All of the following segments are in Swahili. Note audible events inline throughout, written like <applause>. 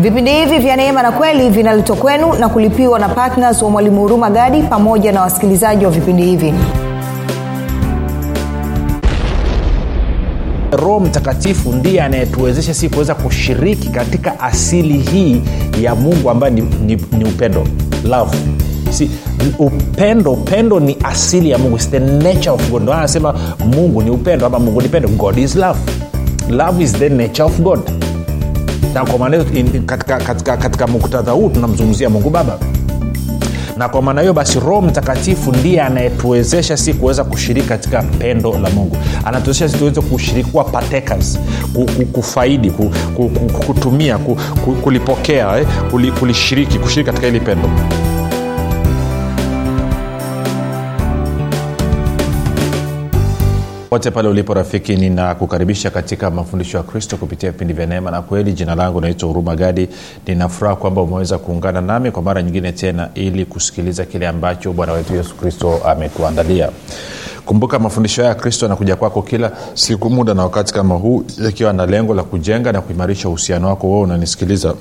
vipindi hivi vya neema na kweli vinaletwa kwenu na kulipiwa na ptns wa mwalimu huruma gadi pamoja na wasikilizaji wa vipindi hivi. Roho mtakatifu ndiye anayetuwezesha si kuweza kushiriki katika asili hii ya mungu ambaye ni, ni, ni upendo love. Si upendo upendo ni asili ya mungu. It's the nature of god. Anasema mungu ni upendo ama mungu ni pendo god is love. Love is the nature of god na kwa maana hiyo, katika, katika, katika muktadha huu tunamzungumzia mungu baba. Na kwa maana hiyo basi roho mtakatifu ndiye anayetuwezesha si kuweza kushiriki katika pendo la mungu. Anatuwezesha si tuweze kushirikiwa partakers ku- ku- kufaidi ku- ku- ku- kutumia ku- ku- kulipokea eh, kulishiriki kushiriki katika hili pendo pote pale ulipo rafiki ninakukaribisha katika mafundisho ya kristo kupitia vipindi vya neema na kweli. Jina langu naitwa huruma gadi. Ninafuraha kwamba umeweza kuungana nami kwa mara nyingine tena ili kusikiliza kile ambacho bwana wetu yesu kristo ametuandalia. Kumbuka mafundisho haya ya kristo yanakuja kwako kila siku muda na wakati kama huu yakiwa na lengo la kujenga na kuimarisha uhusiano wako. Wewe unanisikiliza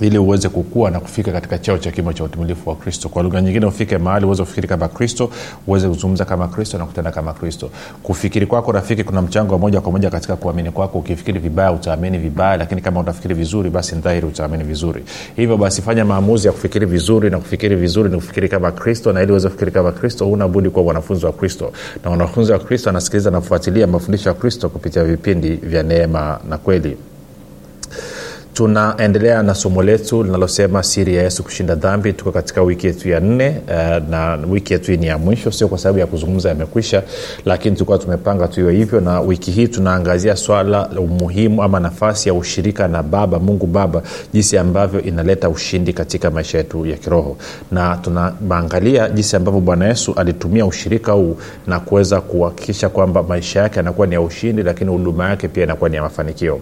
ili uweze kukua na kufika katika cheo cha kimo cha utumilifu wa kristo. Kwa lugha nyingine ufike mahali uweze kufikiri kama kristo uweze kuzungumza kama kristo na kutenda kama kristo. Kufikiri kwako rafiki kuna mchango wa moja kwa moja katika kuamini kwako. Ukifikiri vibaya utaamini vibaya lakini kama utafikiri vizuri basi dhahiri utaamini vizuri. Hivyo basi fanya maamuzi ya kufikiri vizuri na kufikiri vizuri ni kufikiri kama kristo na ili uweze kufikiri kama kristo huna budi kuwa wanafunzi wa kristo. Na wanafunzi wa kristo anasikiliza na kufuatilia mafundisho ya kristo kupitia vipindi vya neema na kweli tunaendelea na somo letu linalosema siri ya yesu kushinda dhambi. Tuko katika wiki yetu ya nne uh, na wiki yetu ni ya mwisho sio kwa sababu ya kuzungumza yamekwisha lakini tulikuwa tumepanga tuiwe hivyo na wiki hii tunaangazia swala umuhimu ama nafasi ya ushirika na baba mungu baba jinsi ambavyo inaleta ushindi katika maisha yetu ya kiroho. Na tunaangalia jinsi ambavyo bwana yesu alitumia ushirika huu na kuweza kuhakikisha kwamba maisha yake yanakuwa ni ya ushindi lakini huduma yake pia inakuwa ni ya mafanikio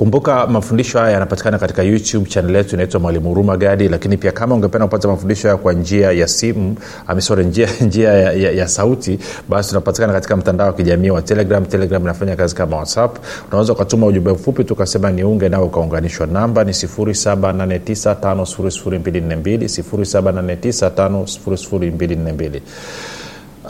kumbuka mafundisho haya yanapatikana katika youtube chanel yetu inaitwa mwalimu huruma gadi lakini pia kama ungependa kupata mafundisho haya kwa njia ya simu amisore njia, <laughs> njia ya, ya, ya sauti basi tunapatikana katika mtandao wa kijamii wa telegram. Telegram inafanya kazi kama whatsapp. Unaweza ukatuma ujumbe mfupi tukasema niunge nao ukaunganishwa. Namba ni 7895242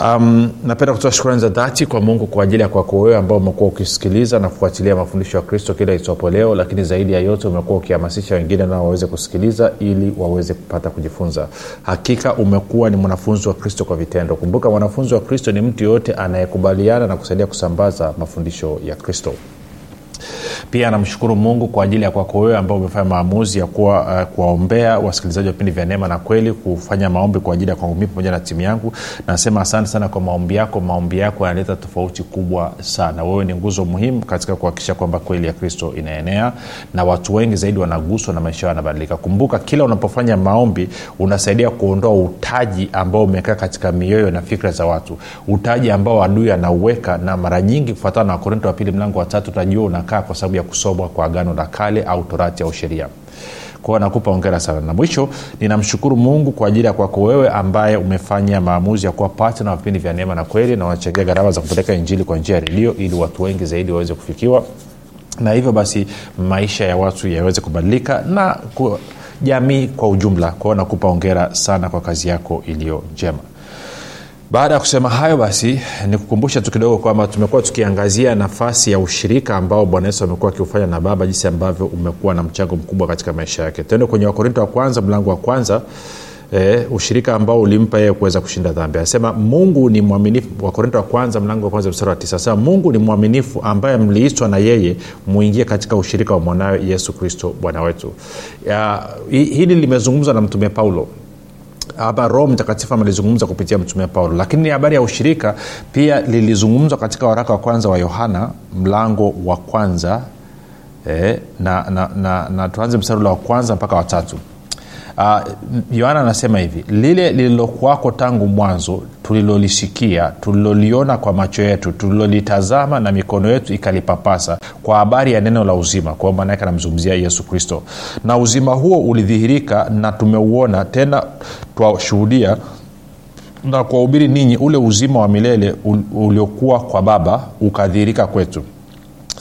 um, napenda kutoa shukrani za dhati kwa mungu kwa ajili ya kwako wewe ambao umekuwa ukisikiliza na kufuatilia mafundisho ya kristo kila itwapo leo lakini zaidi ya yote umekuwa ukihamasisha wengine nao waweze kusikiliza ili waweze kupata kujifunza. Hakika umekuwa ni mwanafunzi wa kristo kwa vitendo. Kumbuka mwanafunzi wa kristo ni mtu yoyote anayekubaliana na kusaidia kusambaza mafundisho ya kristo pia namshukuru mungu kwa ajili ya kwako wewe ambao umefanya maamuzi ya kuwa uh, kuwaombea wasikilizaji wa vipindi vya neema na kweli kufanya maombi kwa ajili ya kwangu mii pamoja na timu yangu. Nasema asante sana kwa maombi yako. Maombi yako yanaleta tofauti kubwa sana. Wewe ni nguzo muhimu katika kuhakikisha kwamba kweli ya kristo inaenea na watu wengi zaidi wanaguswa na maisha yao yanabadilika. Kumbuka kila unapofanya maombi unasaidia kuondoa utaji ambao umekaa katika mioyo na fikra za watu. Utaji ambao adui anauweka na mara nyingi kufuatana na wakorinto wa pili mlango wa tatu utajua unakaa kwa sababu ya kusomwa kwa agano la kale au torati au sheria. Kwao nakupa ongera sana. Na mwisho ninamshukuru mungu kwa ajili ya kwako wewe ambaye umefanya maamuzi ya kuwa patna wa vipindi vya neema na kweli na unachangia gharama za kupeleka injili kwa njia ya redio ili watu wengi zaidi waweze kufikiwa. Na hivyo basi maisha ya watu yaweze kubadilika na jamii kwa ujumla. Kwao nakupa ongera sana kwa kazi yako iliyo njema baada ya kusema hayo basi nikukumbusha tu kidogo kwamba tumekuwa tukiangazia nafasi ya ushirika ambao bwana yesu amekuwa akiufanya na baba jinsi ambavyo umekuwa na mchango mkubwa katika maisha yake. Tuende kwenye wakorinto wa kwanza mlango wa kwanza E, ushirika ambao ulimpa yeye kuweza kushinda dhambi. Anasema mungu ni mwaminifu. Wakorinto wa kwanza mlango wa kwanza mstari wa tisa. Anasema mungu ni mwaminifu ambaye mliitwa na yeye muingie katika ushirika wa mwanawe yesu kristo bwana wetu. Ya, hili limezungumzwa na mtume paulo ama roho mtakatifu amelizungumza kupitia mtumia paulo. Lakini habari ya ushirika pia lilizungumzwa katika waraka wa kwanza wa yohana mlango wa kwanza eh, na, na, na, na tuanze msarula wa kwanza mpaka watatu yohana uh, anasema hivi lile lililokuwako tangu mwanzo tulilolisikia tuliloliona kwa macho yetu tulilolitazama na mikono yetu ikalipapasa kwa habari ya neno la uzima kwa maana yake anamzungumzia yesu kristo. Na uzima huo ulidhihirika na tumeuona tena twashuhudia na kuwahubiri ninyi ule uzima wa milele uliokuwa kwa baba ukadhihirika kwetu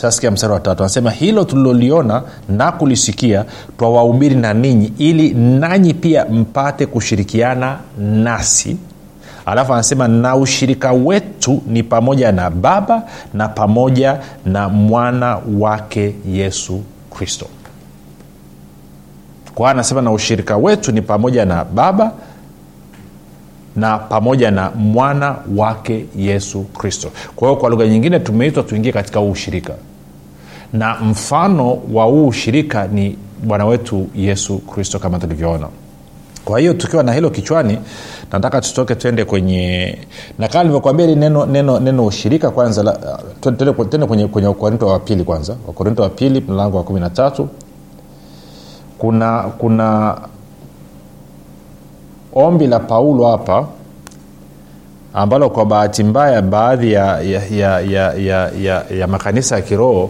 sasikia mstari wa tatu. Anasema hilo tuliloliona na kulisikia twawahubiri na ninyi ili nanyi pia mpate kushirikiana nasi. Alafu anasema na ushirika wetu ni pamoja na baba na pamoja na mwana wake yesu kristo. Kwa anasema na ushirika wetu ni pamoja na baba na pamoja na mwana wake yesu kristo. Kwa hiyo kwa lugha nyingine tumeitwa tuingie katika ushirika na mfano wa huu ushirika ni bwana wetu yesu kristo kama tulivyoona. Kwa hiyo tukiwa na hilo kichwani nataka tutoke twende kwenye na kama nilivyokuambia ili neno neno neno ushirika kwanza tende kwenye, kwenye wakorinto wa pili kwanza. Wakorinto wa pili mlango wa kumi na tatu. Kuna kuna ombi la paulo hapa ambalo kwa bahati mbaya baadhi ya, ya, ya, ya, ya, ya, ya makanisa ya kiroho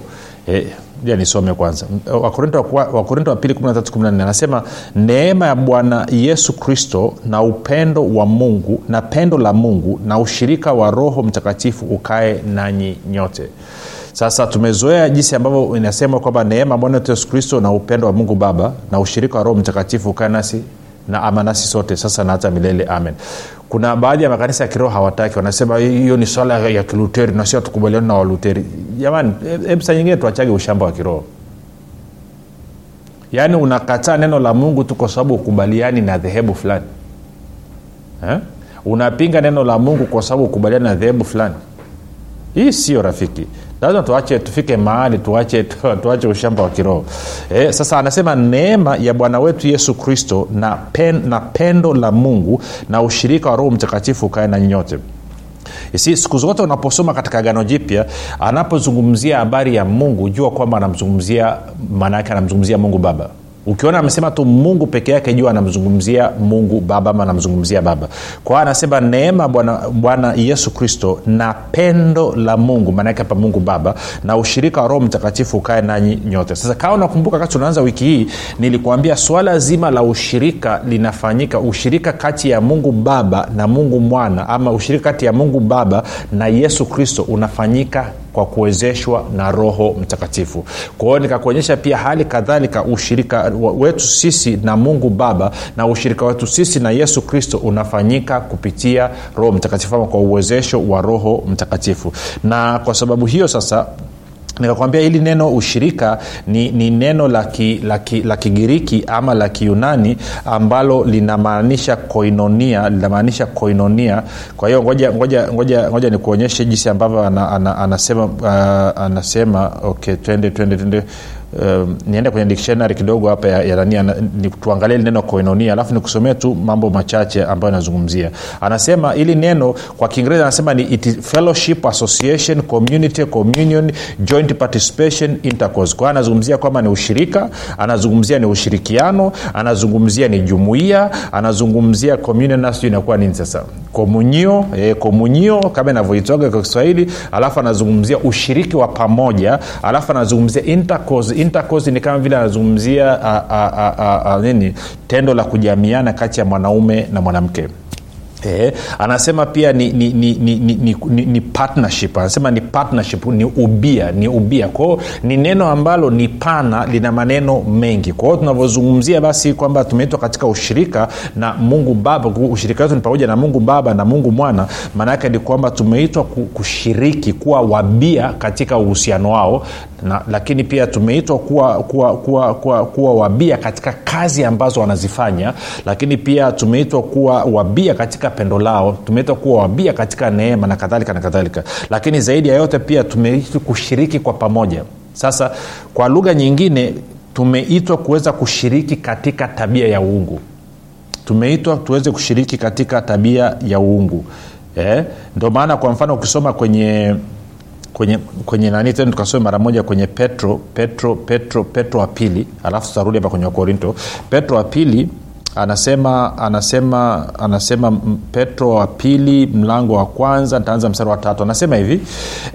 eh, nisome kwanza. Wakorinto wa, wakorinto wa pili 13 anasema neema ya bwana yesu kristo na upendo wa mungu na pendo la mungu na ushirika wa roho mtakatifu ukae nanyi nyote. Sasa tumezoea jinsi ambavyo inasema kwamba neema bwana wetu yesu kristo na upendo wa mungu baba na ushirika wa roho mtakatifu ukae nasi na ama nasi sote sasa na hata milele. Amen kuna baadhi ya makanisa ya kiroho hawataki wanasema hiyo ni swala ya kiluteri na sio tukubaliani na waluteri. Jamani hebu saa nyingine tuachage ushamba wa kiroho. Yaani unakataa neno la mungu tu kwa sababu ukubaliani na dhehebu fulani. Eh? unapinga neno la mungu kwa sababu ukubaliani na dhehebu fulani. Hii sio rafiki lazima tuache tufike mahali tuache, <laughs> tuache ushamba wa kiroho. E, sasa anasema neema ya bwana wetu yesu kristo na, pen, na pendo la mungu na ushirika wa roho mtakatifu ukae na nyote. Si siku zote unaposoma katika gano jipya anapozungumzia habari ya mungu jua kwamba anamzungumzia maana yake anamzungumzia mungu baba ukiona amesema tu mungu peke yake jua anamzungumzia mungu baba ama anamzungumzia baba. Kwa hiyo anasema neema bwana, yesu kristo na pendo la mungu maanaake hapa mungu baba na ushirika wa roho mtakatifu ukae nanyi nyote. Sasa kawa unakumbuka wakati tunaanza wiki hii nilikuambia swala zima la ushirika linafanyika ushirika kati ya mungu baba na mungu mwana ama ushirika kati ya mungu baba na yesu kristo unafanyika kwa kuwezeshwa na roho mtakatifu. Kwa hiyo nikakuonyesha pia hali kadhalika ushirika wetu sisi na mungu baba na ushirika wetu sisi na yesu kristo unafanyika kupitia roho mtakatifu ama kwa uwezesho wa roho mtakatifu. Na kwa sababu hiyo sasa nikakwambia hili neno ushirika ni, ni neno la kigiriki ama la kiunani ambalo linamaanisha koinonia linamaanisha koinonia. Kwa hiyo ngoja, ngoja, ngoja, ngoja nikuonyeshe jinsi ambavyo ana, ana, anasema uh, anasema. Okay twende twende twende Um, niende kwenye dictionary kidogo hapa ya, ya nania ni, tuangalie neno koinonia alafu nikusomee tu mambo machache ambayo anazungumzia. Anasema ili neno kwa kiingereza anasema ni it fellowship association community communion joint participation intercourse. Kwa anazungumzia kwamba ni ushirika anazungumzia ni ushirikiano anazungumzia ni jumuia anazungumzia communion nasu inakuwa nini sasa. Komunio eh, komunio kama inavyoitoga kwa kiswahili alafu anazungumzia ushiriki wa pamoja alafu anazungumzia intercourse intercourse ni kama vile anazungumzia nini tendo la kujamiana kati ya mwanaume na mwanamke E, anasema pia ni, ni, ni, ni, ni, ni, ni, ni partnership. Anasema ni partnership ni ubia ni ubia. Kwao ni neno ambalo ni pana lina maneno mengi. Kwa hiyo tunavyozungumzia basi kwamba tumeitwa katika ushirika na mungu baba. Ushirika wetu ni pamoja na mungu baba na mungu mwana. Maanaake ni kwamba tumeitwa kushiriki kuwa wabia katika uhusiano wao. Na, lakini pia tumeitwa kuwa, kuwa, kuwa, kuwa, kuwa wabia katika kazi ambazo wanazifanya. Lakini pia tumeitwa kuwa wabia katika pendo lao tumeitwa wabia katika neema na kadhalika na kadhalika. Lakini zaidi ya yote pia tumeitwa kushiriki kwa pamoja. Sasa kwa lugha nyingine tumeitwa kuweza kushiriki katika tabia ya uungu. Tumeitwa tuweze kushiriki katika tabia ya uungu. Eh? ndio maana kwa mfano ukisoma kwenye kwenye kwenye nani tena tukasome mara moja kwenye petro petro petro petro wa pili. Alafu tutarudi hapa kwenye wakorinto. Petro wa pili anasema anasema anasema petro wa pili mlango wa kwanza ntaanza mstari wa tatu. Anasema hivi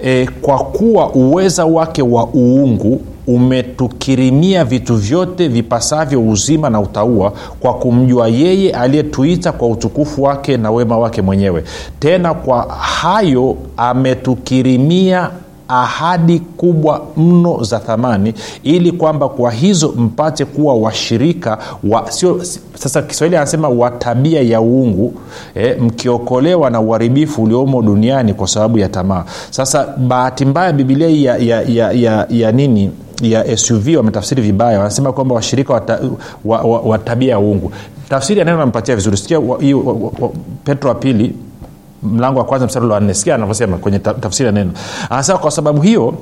e, kwa kuwa uweza wake wa uungu umetukirimia vitu vyote vipasavyo uzima na utaua kwa kumjua yeye aliyetuita kwa utukufu wake na wema wake mwenyewe. Tena kwa hayo ametukirimia ahadi kubwa mno za thamani ili kwamba kwa hizo mpate kuwa washirika wa sio sasa kiswahili anasema wa tabia ya uungu eh, mkiokolewa na uharibifu uliomo duniani kwa sababu ya tamaa. Sasa bahati mbaya bibilia ya, ya, ya, ya, ya nini ya suv wametafsiri vibaya. Wanasema kwamba washirika wa, wa, wa, wa tabia ya uungu. Tafsiri ya neno nampatia vizuri. Sikia petro wa pili mlango wa kwanza mstari wa nne. Sikia anavyosema kwenye tafsiri ya neno. Anasema kwa sababu hiyo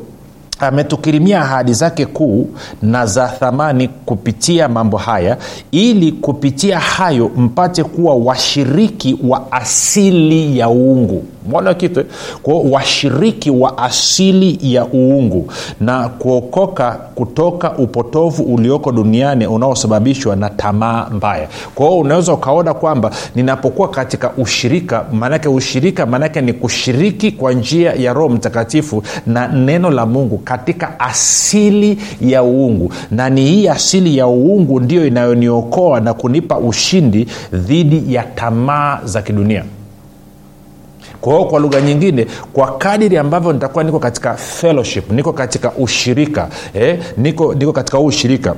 ametukirimia ahadi zake kuu na za thamani kupitia mambo haya ili kupitia hayo mpate kuwa washiriki wa asili ya uungu mwana kitu kwao washiriki wa asili ya uungu na kuokoka kutoka upotovu ulioko duniani unaosababishwa na tamaa mbaya. Kwa hiyo unaweza ukaona kwamba ninapokuwa katika ushirika maanake ushirika maanake ni kushiriki kwa njia ya roho mtakatifu na neno la mungu katika asili ya uungu. Na ni hii asili ya uungu ndiyo inayoniokoa na kunipa ushindi dhidi ya tamaa za kidunia kwa kwa lugha nyingine kwa kadiri ambavyo nitakuwa niko katika fellowship niko katika ushirika eh, niko, niko katika huu ushirika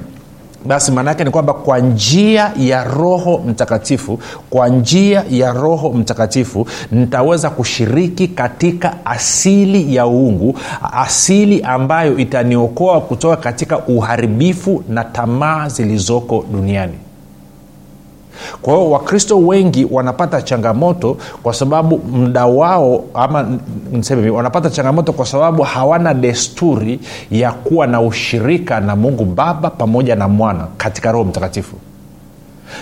basi maana yake ni kwamba kwa njia ya roho mtakatifu kwa njia ya roho mtakatifu nitaweza kushiriki katika asili ya uungu asili ambayo itaniokoa kutoka katika uharibifu na tamaa zilizoko duniani kwa hiyo wakristo wengi wanapata changamoto kwa sababu mda wao ama niseme wanapata changamoto kwa sababu hawana desturi ya kuwa na ushirika na mungu baba pamoja na mwana katika roho mtakatifu.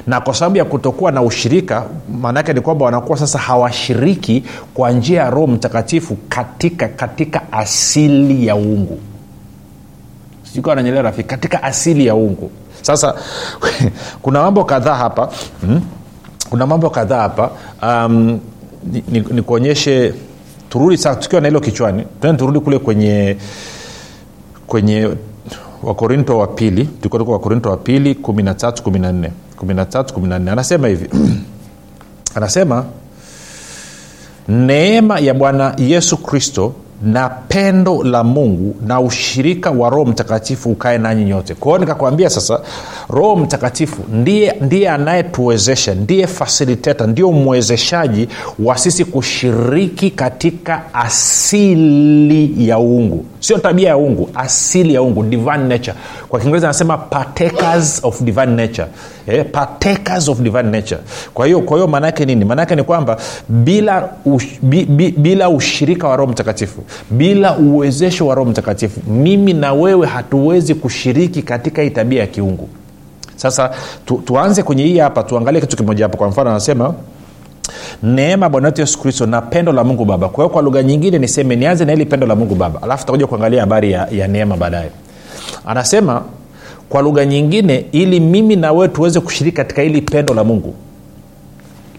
Na kwa sababu ya kutokuwa na ushirika maanaake ni kwamba wanakuwa sasa hawashiriki kwa njia ya roho mtakatifu katika katika asili ya uungu sijui ananyelea rafiki katika asili ya uungu sasa <laughs> kuna mambo kadhaa hapa hmm? kuna mambo kadhaa hapa um, nikuonyeshe ni, ni turudi sasa tukiwa na hilo kichwani tena turudi kule kwenye kwenye wakorinto wa pili tulikuwa tuko wakorinto wa pili kumi na tatu kumi na nne kumi na tatu kumi na nne anasema hivi <clears throat> anasema neema ya bwana yesu kristo na pendo la mungu na ushirika wa roho mtakatifu ukae nanyi nyote. Kwa nikakwambia sasa roho mtakatifu ndiye ndiye anayetuwezesha ndiye fasiliteta ndio mwezeshaji wa sisi kushiriki katika asili ya uungu. Sio tabia ya uungu asili ya uungu divine nature. Kwa kiingereza anasema partakers of divine nature eh, partakers of divine nature. Kwa hiyo kwa hiyo maana nini? Maana ni kwamba bila, ush, bi, bi, bila ushirika wa roho mtakatifu bila uwezesho wa roho mtakatifu mimi na wewe hatuwezi kushiriki katika hii tabia ya kiungu. Sasa tu, tuanze kwenye hii hapa tuangalie kitu kimoja hapo kwa mfano anasema neema bwana wetu yesu kristo na pendo la mungu baba. Kwa hiyo kwa lugha nyingine niseme nianze na hili pendo la mungu baba. Alafu takuja kuangalia habari ya, ya neema baadaye. Anasema kwa lugha nyingine ili mimi na wewe tuweze kushiriki katika hili pendo la mungu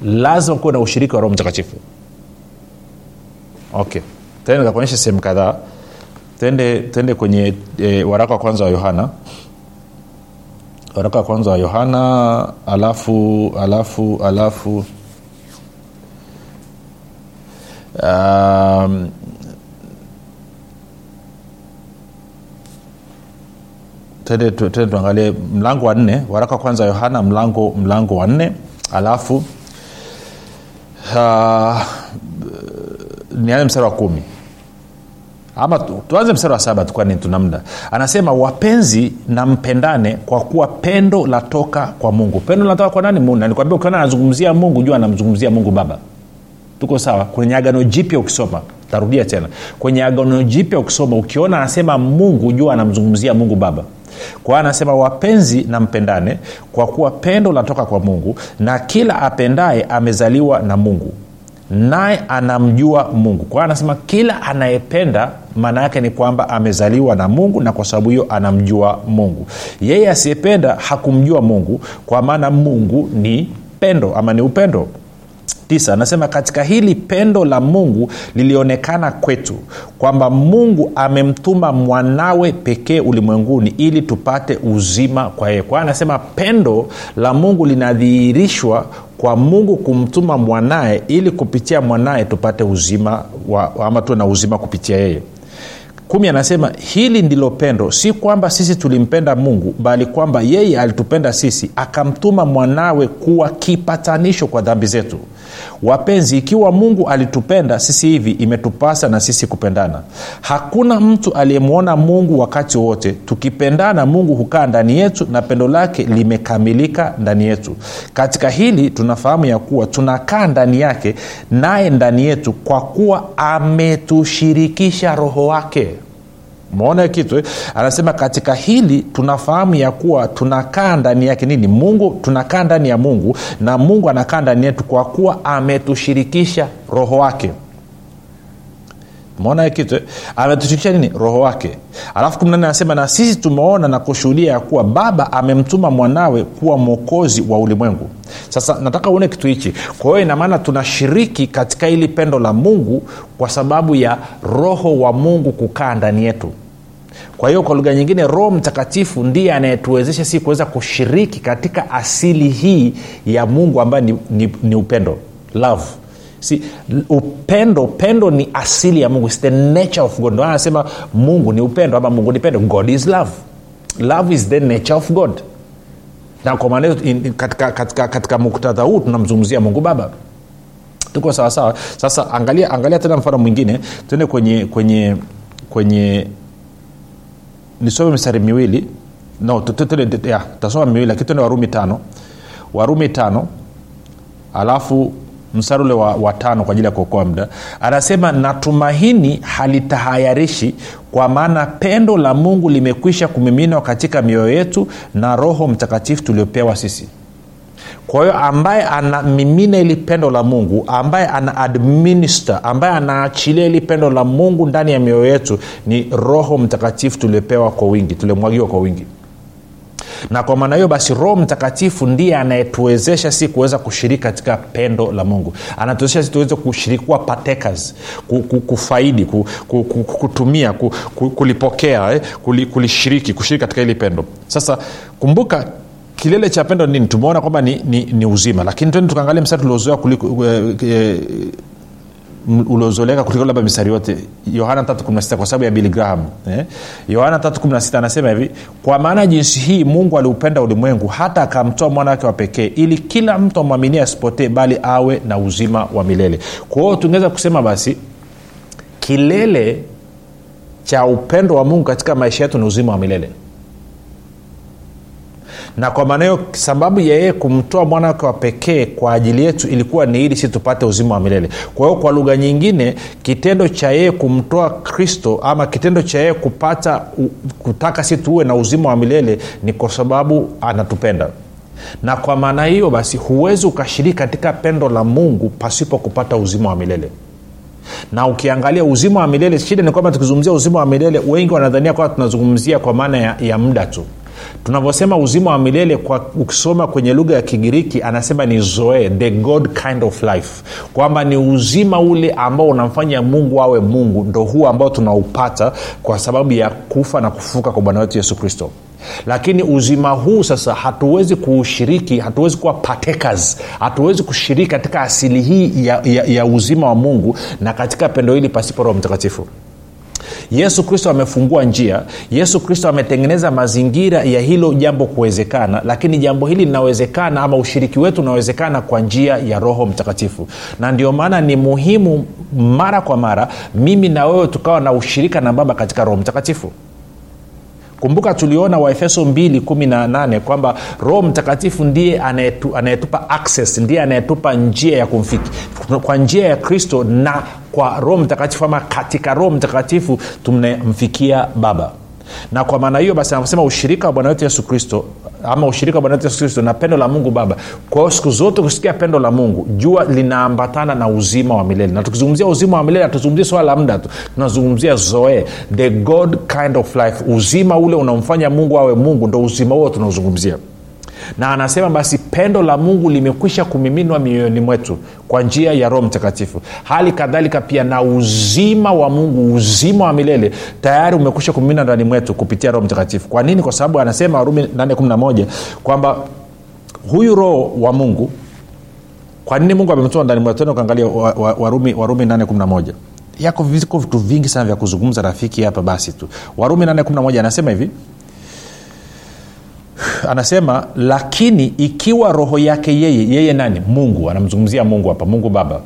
lazima kuwe na ushiriki wa roho mtakatifu. Okay. Tende nikakuonyesha sehemu kadhaa. Tende tende kwenye e, waraka wa kwanza wa yohana. Waraka wa kwanza wa yohana alafu alafu alafu um, tende tuangalie mlango wa nne waraka wa kwanza yohana mlango mlango wa nne. Alafu uh, nianze mstari wa kumi. Ama tuanze mstari wa saba tukwani tuna muda. Anasema wapenzi na mpendane kwa kuwa pendo latoka kwa mungu. Pendo linatoka kwa nani? Mungu. Nanikwambia ukiona anazungumzia mungu jua anamzungumzia mungu baba. Tuko sawa? Kwenye agano jipya ukisoma tarudia tena. Kwenye agano jipya ukisoma ukiona anasema mungu jua anamzungumzia mungu baba kwa anasema wapenzi na mpendane kwa kuwa pendo linatoka kwa mungu na kila apendaye amezaliwa na mungu naye anamjua mungu. Kwa anasema kila anayependa maana yake ni kwamba amezaliwa na mungu na kwa sababu hiyo anamjua mungu. Yeye asiyependa hakumjua mungu kwa maana mungu ni pendo ama ni upendo tisa anasema katika hili pendo la mungu lilionekana kwetu kwamba mungu amemtuma mwanawe pekee ulimwenguni ili tupate uzima kwa yeye. Kwa hiyo anasema pendo la mungu linadhihirishwa kwa mungu kumtuma mwanaye ili kupitia mwanaye tupate uzima ama tuwe na uzima kupitia yeye. Kumi anasema hili ndilo pendo si kwamba sisi tulimpenda mungu bali kwamba yeye alitupenda sisi akamtuma mwanawe kuwa kipatanisho kwa dhambi zetu wapenzi ikiwa mungu alitupenda sisi hivi imetupasa na sisi kupendana. Hakuna mtu aliyemwona mungu wakati wowote. Tukipendana mungu hukaa ndani yetu na pendo lake limekamilika ndani yetu. Katika hili tunafahamu ya kuwa tunakaa ndani yake naye ndani yetu kwa kuwa ametushirikisha roho wake umeona kitu eh? anasema katika hili tunafahamu ya kuwa tunakaa ndani yake nini? Mungu tunakaa ndani ya mungu na mungu anakaa ndani yetu kwa kuwa ametushirikisha roho wake. Umeona kitu eh? ametushirikisha nini? Roho wake. Alafu kumi nane anasema na sisi tumeona na kushuhudia ya kuwa baba amemtuma mwanawe kuwa mwokozi wa ulimwengu. Sasa nataka uone kitu hichi. Kwa hiyo inamaana tunashiriki katika hili pendo la mungu kwa sababu ya roho wa mungu kukaa ndani yetu kwa hiyo kwa lugha nyingine roho mtakatifu ndiye anayetuwezesha si kuweza kushiriki katika asili hii ya mungu ambayo ni, ni, ni upendo love. Si upendo upendo ni asili ya mungu. The nature of god. Ndio anasema mungu ni upendo ama mungu ni pendo god is love. Love is the nature of god. Na kwa maana katika, katika, katika muktadha huu tunamzungumzia mungu baba. Tuko sawasawa sasa angalia angalia tena mfano mwingine. Tuende kwenye kwenye kwenye nisome mistari miwili. No tasoma miwili lakini tuende warumi tano. Warumi tano alafu mstari ule wa, wa tano kwa ajili ya kuokoa muda. Anasema natumaini halitahayarishi kwa maana pendo la mungu limekwisha kumiminwa katika mioyo yetu na roho mtakatifu tuliopewa sisi kwa hiyo ambaye anamimina ili pendo la mungu ambaye ana administer ambaye anaachilia ili pendo la mungu ndani ya mioyo yetu ni roho mtakatifu tuliopewa kwa wingi tuliomwagiwa kwa wingi. Na kwa maana hiyo basi roho mtakatifu ndiye anayetuwezesha si kuweza kushiriki katika pendo la mungu. Anatuwezesha si tuweze kushiriki kuwa partakers kufaidi kutumia kulipokea eh, kulishiriki kushiriki katika hili pendo. Sasa kumbuka kilele cha pendo nini? Tumeona kwamba ni, ni, ni uzima. Lakini tende tukaangalia mstari tuliozoea kuliko e, e, uliozoleka kuliko labda mistari yote. Yohana 316 kwa sababu ya bill graham eh? yohana 316 anasema hivi kwa maana jinsi hii mungu aliupenda ulimwengu hata akamtoa mwana wake wa pekee ili kila mtu amwaminie asipotee bali awe na uzima wa milele. Kwa tungeweza kusema basi kilele cha upendo wa mungu katika maisha yetu ni uzima wa milele na kwa maana hiyo sababu ya yeye kumtoa mwana wake wa pekee kwa ajili yetu ilikuwa ni ili si tupate uzima wa milele. Kwa hiyo kwa lugha nyingine kitendo cha yeye kumtoa kristo ama kitendo cha yeye kupata kutaka si tuwe na uzima wa milele ni kwa sababu anatupenda. Na kwa maana hiyo basi huwezi ukashiriki katika pendo la mungu pasipo kupata uzima wa milele. Na ukiangalia uzima wa milele shida ni kwamba tukizungumzia uzima wa milele wengi wanadhania kwamba tunazungumzia kwa maana ya, ya muda tu tunavyosema uzima wa milele kwa ukisoma kwenye lugha ya kigiriki anasema ni zoe the god kind of life. Kwamba ni uzima ule ambao unamfanya mungu awe mungu ndo huu ambao tunaupata kwa sababu ya kufa na kufuka kwa bwana wetu yesu kristo. Lakini uzima huu sasa hatuwezi kuushiriki hatuwezi kuwa partakers hatuwezi kushiriki katika asili hii ya, ya, ya uzima wa mungu na katika pendo hili pasipo roho mtakatifu yesu kristo amefungua njia yesu kristo ametengeneza mazingira ya hilo jambo kuwezekana lakini jambo hili linawezekana ama ushiriki wetu unawezekana kwa njia ya roho mtakatifu. Na ndio maana ni muhimu mara kwa mara mimi na wewe tukawa na ushirika na baba katika roho mtakatifu kumbuka tuliona waefeso 218 kwamba roho mtakatifu ndiye anayetu, anayetupa access ndiye anayetupa njia ya kumfiki kwa njia ya kristo na kwa roho mtakatifu ama katika roho mtakatifu tumemfikia baba. Na kwa maana hiyo basi anaposema ushirika wa bwana wetu yesu kristo ama ushirika wa bwana yesu kristo na pendo la mungu baba. Kwa hiyo siku zote kusikia pendo la mungu jua linaambatana na uzima wa milele. Na tukizungumzia uzima wa milele hatuzungumzia swala la muda tu tunazungumzia zoe the god kind of life uzima ule unamfanya mungu awe mungu ndo uzima huo tunaozungumzia na anasema basi pendo la mungu limekwisha kumiminwa mioyoni mwetu kwa njia ya roho mtakatifu. Hali kadhalika pia na uzima wa mungu uzima wa milele tayari umekwisha kumimina ndani mwetu kupitia roho mtakatifu. Kwa nini? Kwa sababu anasema warumi 811 kwamba huyu roho wa mungu kwa nini mungu amemtoa ndani mwetu? Ukaangalia warumi, warumi 811 yako viko vitu vingi sana vya kuzungumza rafiki hapa basi tu. Warumi 811 anasema hivi anasema lakini ikiwa roho yake yeye yeye nani? Mungu anamzungumzia mungu hapa mungu baba.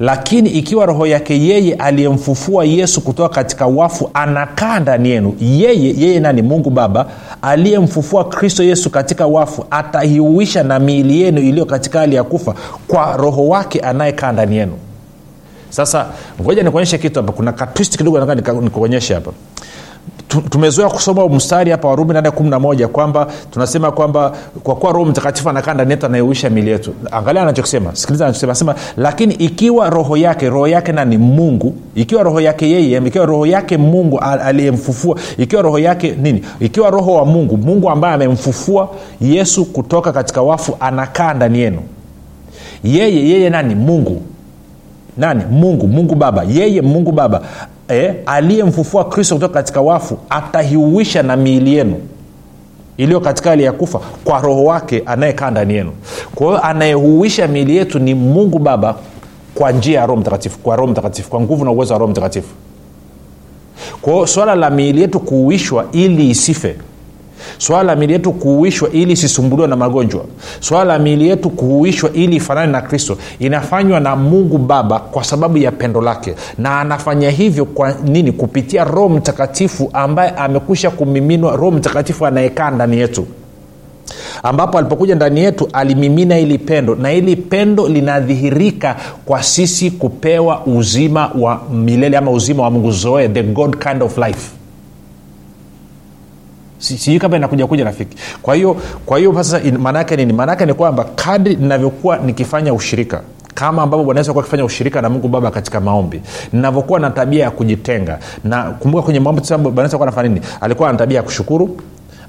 Lakini ikiwa roho yake yeye aliyemfufua yesu kutoka katika wafu anakaa ndani yenu yeye yeye nani? Mungu baba aliyemfufua kristo yesu katika wafu atahiuisha na miili yenu iliyo katika hali ya kufa kwa roho wake anayekaa ndani yenu. Sasa ngoja nikuonyeshe kitu hapa. Kuna katwist kidogo nikuonyeshe hapa tumezoea kusoma mstari hapa warumi nane kumi na moja kwamba tunasema kwamba kwa kuwa roho mtakatifu anakaa ndani yetu anayeuisha mili yetu. Angalia anachokisema. Sikiliza anachosema anasema lakini ikiwa roho yake roho yake nani? Mungu. Ikiwa roho yake yeye ikiwa roho yake mungu aliyemfufua. Ikiwa roho yake nini? Ikiwa roho wa mungu mungu ambaye amemfufua yesu kutoka katika wafu anakaa ndani yenu. Yeye yeye nani? Mungu. Nani? Mungu. Mungu baba. Yeye mungu baba e, aliyemfufua kristo kutoka katika wafu atahiuisha na miili yenu iliyo katika hali ya kufa kwa roho wake anayekaa ndani yenu. Kwa hiyo anayehuisha miili yetu ni mungu baba kwa njia ya roho mtakatifu kwa roho mtakatifu kwa nguvu na uwezo wa roho mtakatifu. Kwa hiyo swala la miili yetu kuuishwa ili isife swala la miili yetu kuuishwa ili isisumbuliwe na magonjwa. Swala la miili yetu kuuishwa ili ifanane na kristo inafanywa na mungu baba kwa sababu ya pendo lake. Na anafanya hivyo kwa nini? Kupitia roho mtakatifu ambaye amekwisha kumiminwa roho mtakatifu anayekaa ndani yetu. Ambapo alipokuja ndani yetu alimimina ili pendo. Na ili pendo linadhihirika kwa sisi kupewa uzima wa milele ama uzima wa mungu zoe the god kind of life sijui kama inakuja kuja rafiki. Kwa hiyo kwa hiyo sasa maanaake nini? Maanaake ni kwamba kadri ninavyokuwa nikifanya ushirika kama ambavyo bwana yesu alikuwa akifanya ushirika na mungu baba katika maombi ninavyokuwa na tabia ya kujitenga. Na kumbuka kwenye maombi bwana yesu alikuwa nini? Alikuwa na tabia ya kushukuru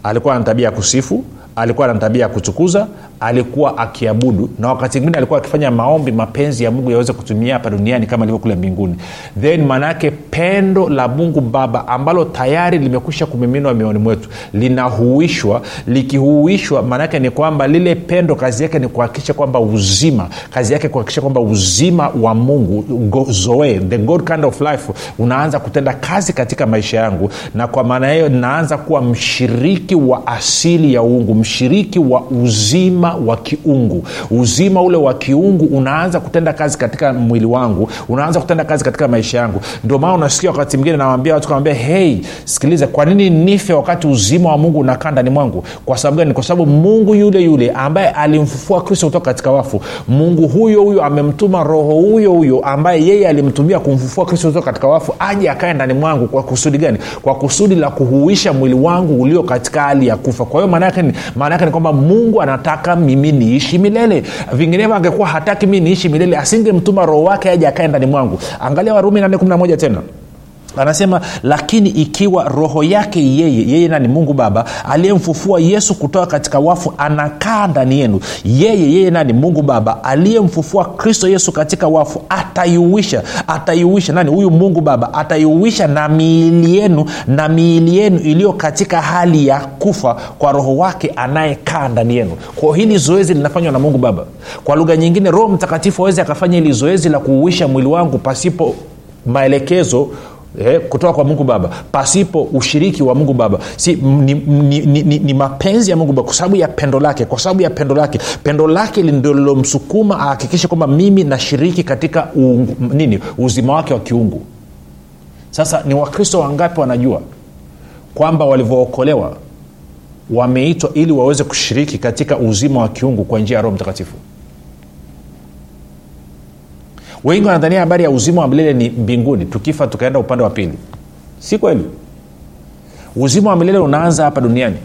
alikuwa na tabia ya kusifu alikuwa na tabia ya kutukuza alikuwa akiabudu na wakati mwingine alikuwa akifanya maombi mapenzi ya mungu yaweze kutumia hapa duniani kama ilivyo kule mbinguni. Then maanaake pendo la mungu baba ambalo tayari limekwisha kumiminwa mioni mwetu linahuishwa. Likihuishwa maanaake ni kwamba lile pendo kazi yake ni kuhakikisha kwamba uzima kazi yake kuhakikisha kwamba uzima wa mungu go, zoe the god kind of life unaanza kutenda kazi katika maisha yangu. Na kwa maana hiyo naanza kuwa mshiriki wa asili ya uungu mshiriki wa uzima wa kiungu. Uzima ule wa kiungu unaanza kutenda kazi katika mwili wangu unaanza kutenda kazi katika maisha yangu. Ndio maana unasikia wakati mwingine nawambia watu kawambia hei sikiliza kwa nini nife wakati uzima wa mungu unakaa ndani mwangu? Kwa sababu gani? Kwa sababu mungu yule yule ambaye alimfufua kristo kutoka katika wafu mungu huyo huyo amemtuma roho huyo huyo ambaye yeye alimtumia kumfufua kristo kutoka katika wafu aje akae ndani mwangu. Kwa kusudi gani? Kwa kusudi la kuhuisha mwili wangu ulio katika hali ya kufa. Kwa hiyo maana yake ni kwamba mungu anataka mimi niishi milele. Vinginevyo angekuwa hataki mi niishi milele asingemtuma roho wake aje akae ndani mwangu. Angalia warumi 811 tena anasema lakini ikiwa roho yake yeye yeye nani? Mungu baba aliyemfufua yesu kutoka katika wafu anakaa ndani yenu yeye yeye nani? Mungu baba aliyemfufua kristo yesu katika wafu ataiuisha ataiuisha nani? Huyu mungu baba ataiuisha na miili yenu na miili yenu iliyo katika hali ya kufa kwa roho wake anayekaa ndani yenu. Kwa hili zoezi linafanywa na mungu baba. Kwa lugha nyingine roho mtakatifu aweze akafanya hili zoezi la kuuisha mwili wangu pasipo maelekezo Eh, kutoka kwa mungu baba pasipo ushiriki wa mungu baba. Si, ni, ni, ni, ni, ni mapenzi ya mungu baba kwa sababu ya pendo lake kwa sababu ya pendo lake. Pendo lake ndio lilomsukuma ahakikishe kwamba mimi nashiriki katika u, nini uzima wake wa kiungu. Sasa ni wakristo wangapi wanajua kwamba walivyookolewa wameitwa ili waweze kushiriki katika uzima wa kiungu kwa njia ya roho mtakatifu wengi wanadhania habari ya uzima wa milele ni mbinguni tukifa tukaenda upande wa pili. Si kweli. Uzima wa milele unaanza hapa duniani.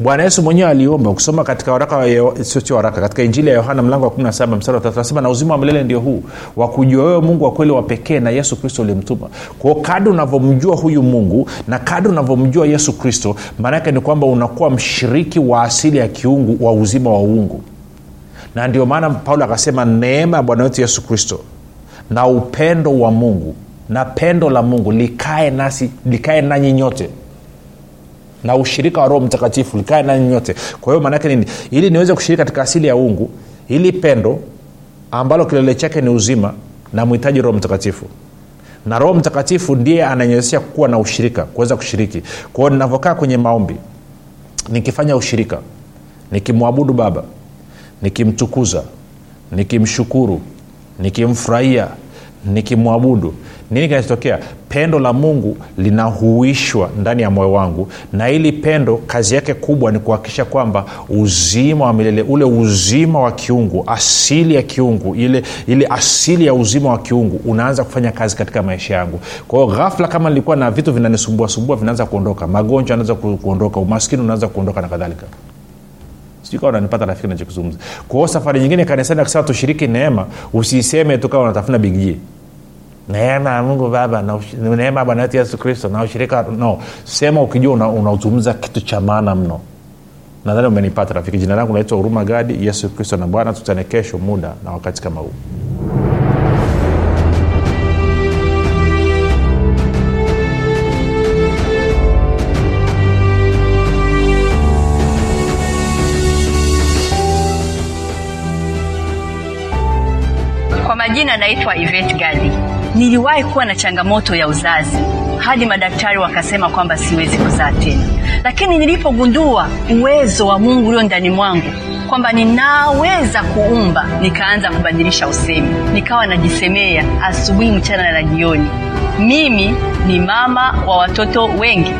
Bwana yesu mwenyewe aliomba ukisoma katika waraka sio waraka katika injili ya yohana mlango wa 17 mstari wa anasema na uzima wa milele ndio huu wa wewe mungu wa kweli wa pekee na yesu kristo ulimtuma. Kwao kadi unavyomjua huyu mungu na kadi unavyomjua yesu kristo maanaake ni kwamba unakuwa mshiriki wa asili ya kiungu wa uzima wa uungu. Na ndio maana paulo akasema neema ya bwana wetu yesu kristo na upendo wa mungu na pendo la mungu likae nasi likae nanyi nyote. Na ushirika wa roho mtakatifu likae nanyi nyote. Kwa hiyo maanaake nini? Ili niweze kushiriki katika asili ya ungu ili pendo ambalo kilele chake ni uzima na mhitaji roho mtakatifu. Na roho mtakatifu ndiye ananyewezesha kuwa na ushirika kuweza kushiriki. Kwa hiyo ninavyokaa kwenye maombi nikifanya ushirika nikimwabudu baba nikimtukuza nikimshukuru nikimfurahia nikimwabudu. Nini kinachotokea? Pendo la mungu linahuishwa ndani ya moyo wangu na ili pendo kazi yake kubwa ni kuhakikisha kwamba uzima wa milele ule uzima wa kiungu asili ya kiungu ile, ile asili ya uzima wa kiungu unaanza kufanya kazi katika maisha yangu. Kwa hiyo ghafla kama nilikuwa na vitu vinanisumbua vinaanza kuondoka. Magonjwa yanaanza kuondoka umaskini unaanza kuondoka na kadhalika unanipata rafiki nachokizungumza kwao safari nyingine kanisani akisema tushiriki neema usiiseme tukawa unatafuna bigji neema ya mungu baba neema bwana wetu yesu kristo na ushirika no. Sema ukijua unauzungumza una kitu cha maana mno. Nadhani umenipata rafiki. Jina langu naitwa huruma gadi. Yesu kristo na bwana tutane kesho muda na wakati kama huu kwa majina naitwa ivet gadi. Niliwahi kuwa na changamoto ya uzazi hadi madaktari wakasema kwamba siwezi kuzaa tena. Lakini nilipogundua uwezo wa mungu ulio ndani mwangu kwamba ninaweza kuumba nikaanza kubadilisha usemi. Nikawa najisemea asubuhi mchana na jioni. Mimi ni mama wa watoto wengi.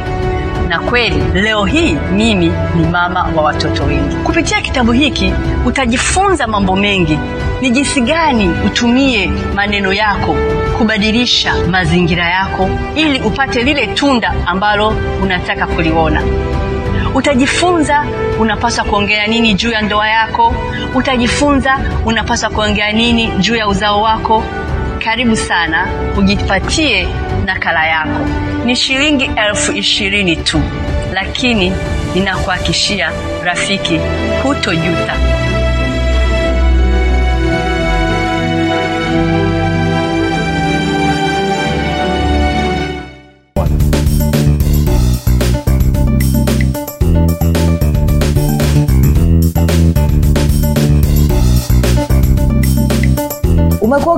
Na kweli leo hii mimi ni mama wa watoto wengi. Kupitia kitabu hiki utajifunza mambo mengi ni jinsi gani utumie maneno yako kubadilisha mazingira yako ili upate lile tunda ambalo unataka kuliona? Utajifunza unapaswa kuongea nini juu ya ndoa yako? Utajifunza unapaswa kuongea nini juu ya uzao wako? Karibu sana ujipatie nakala yako. Ni shilingi elfu ishirini tu lakini ninakuhakishia rafiki hutojuta umekuwa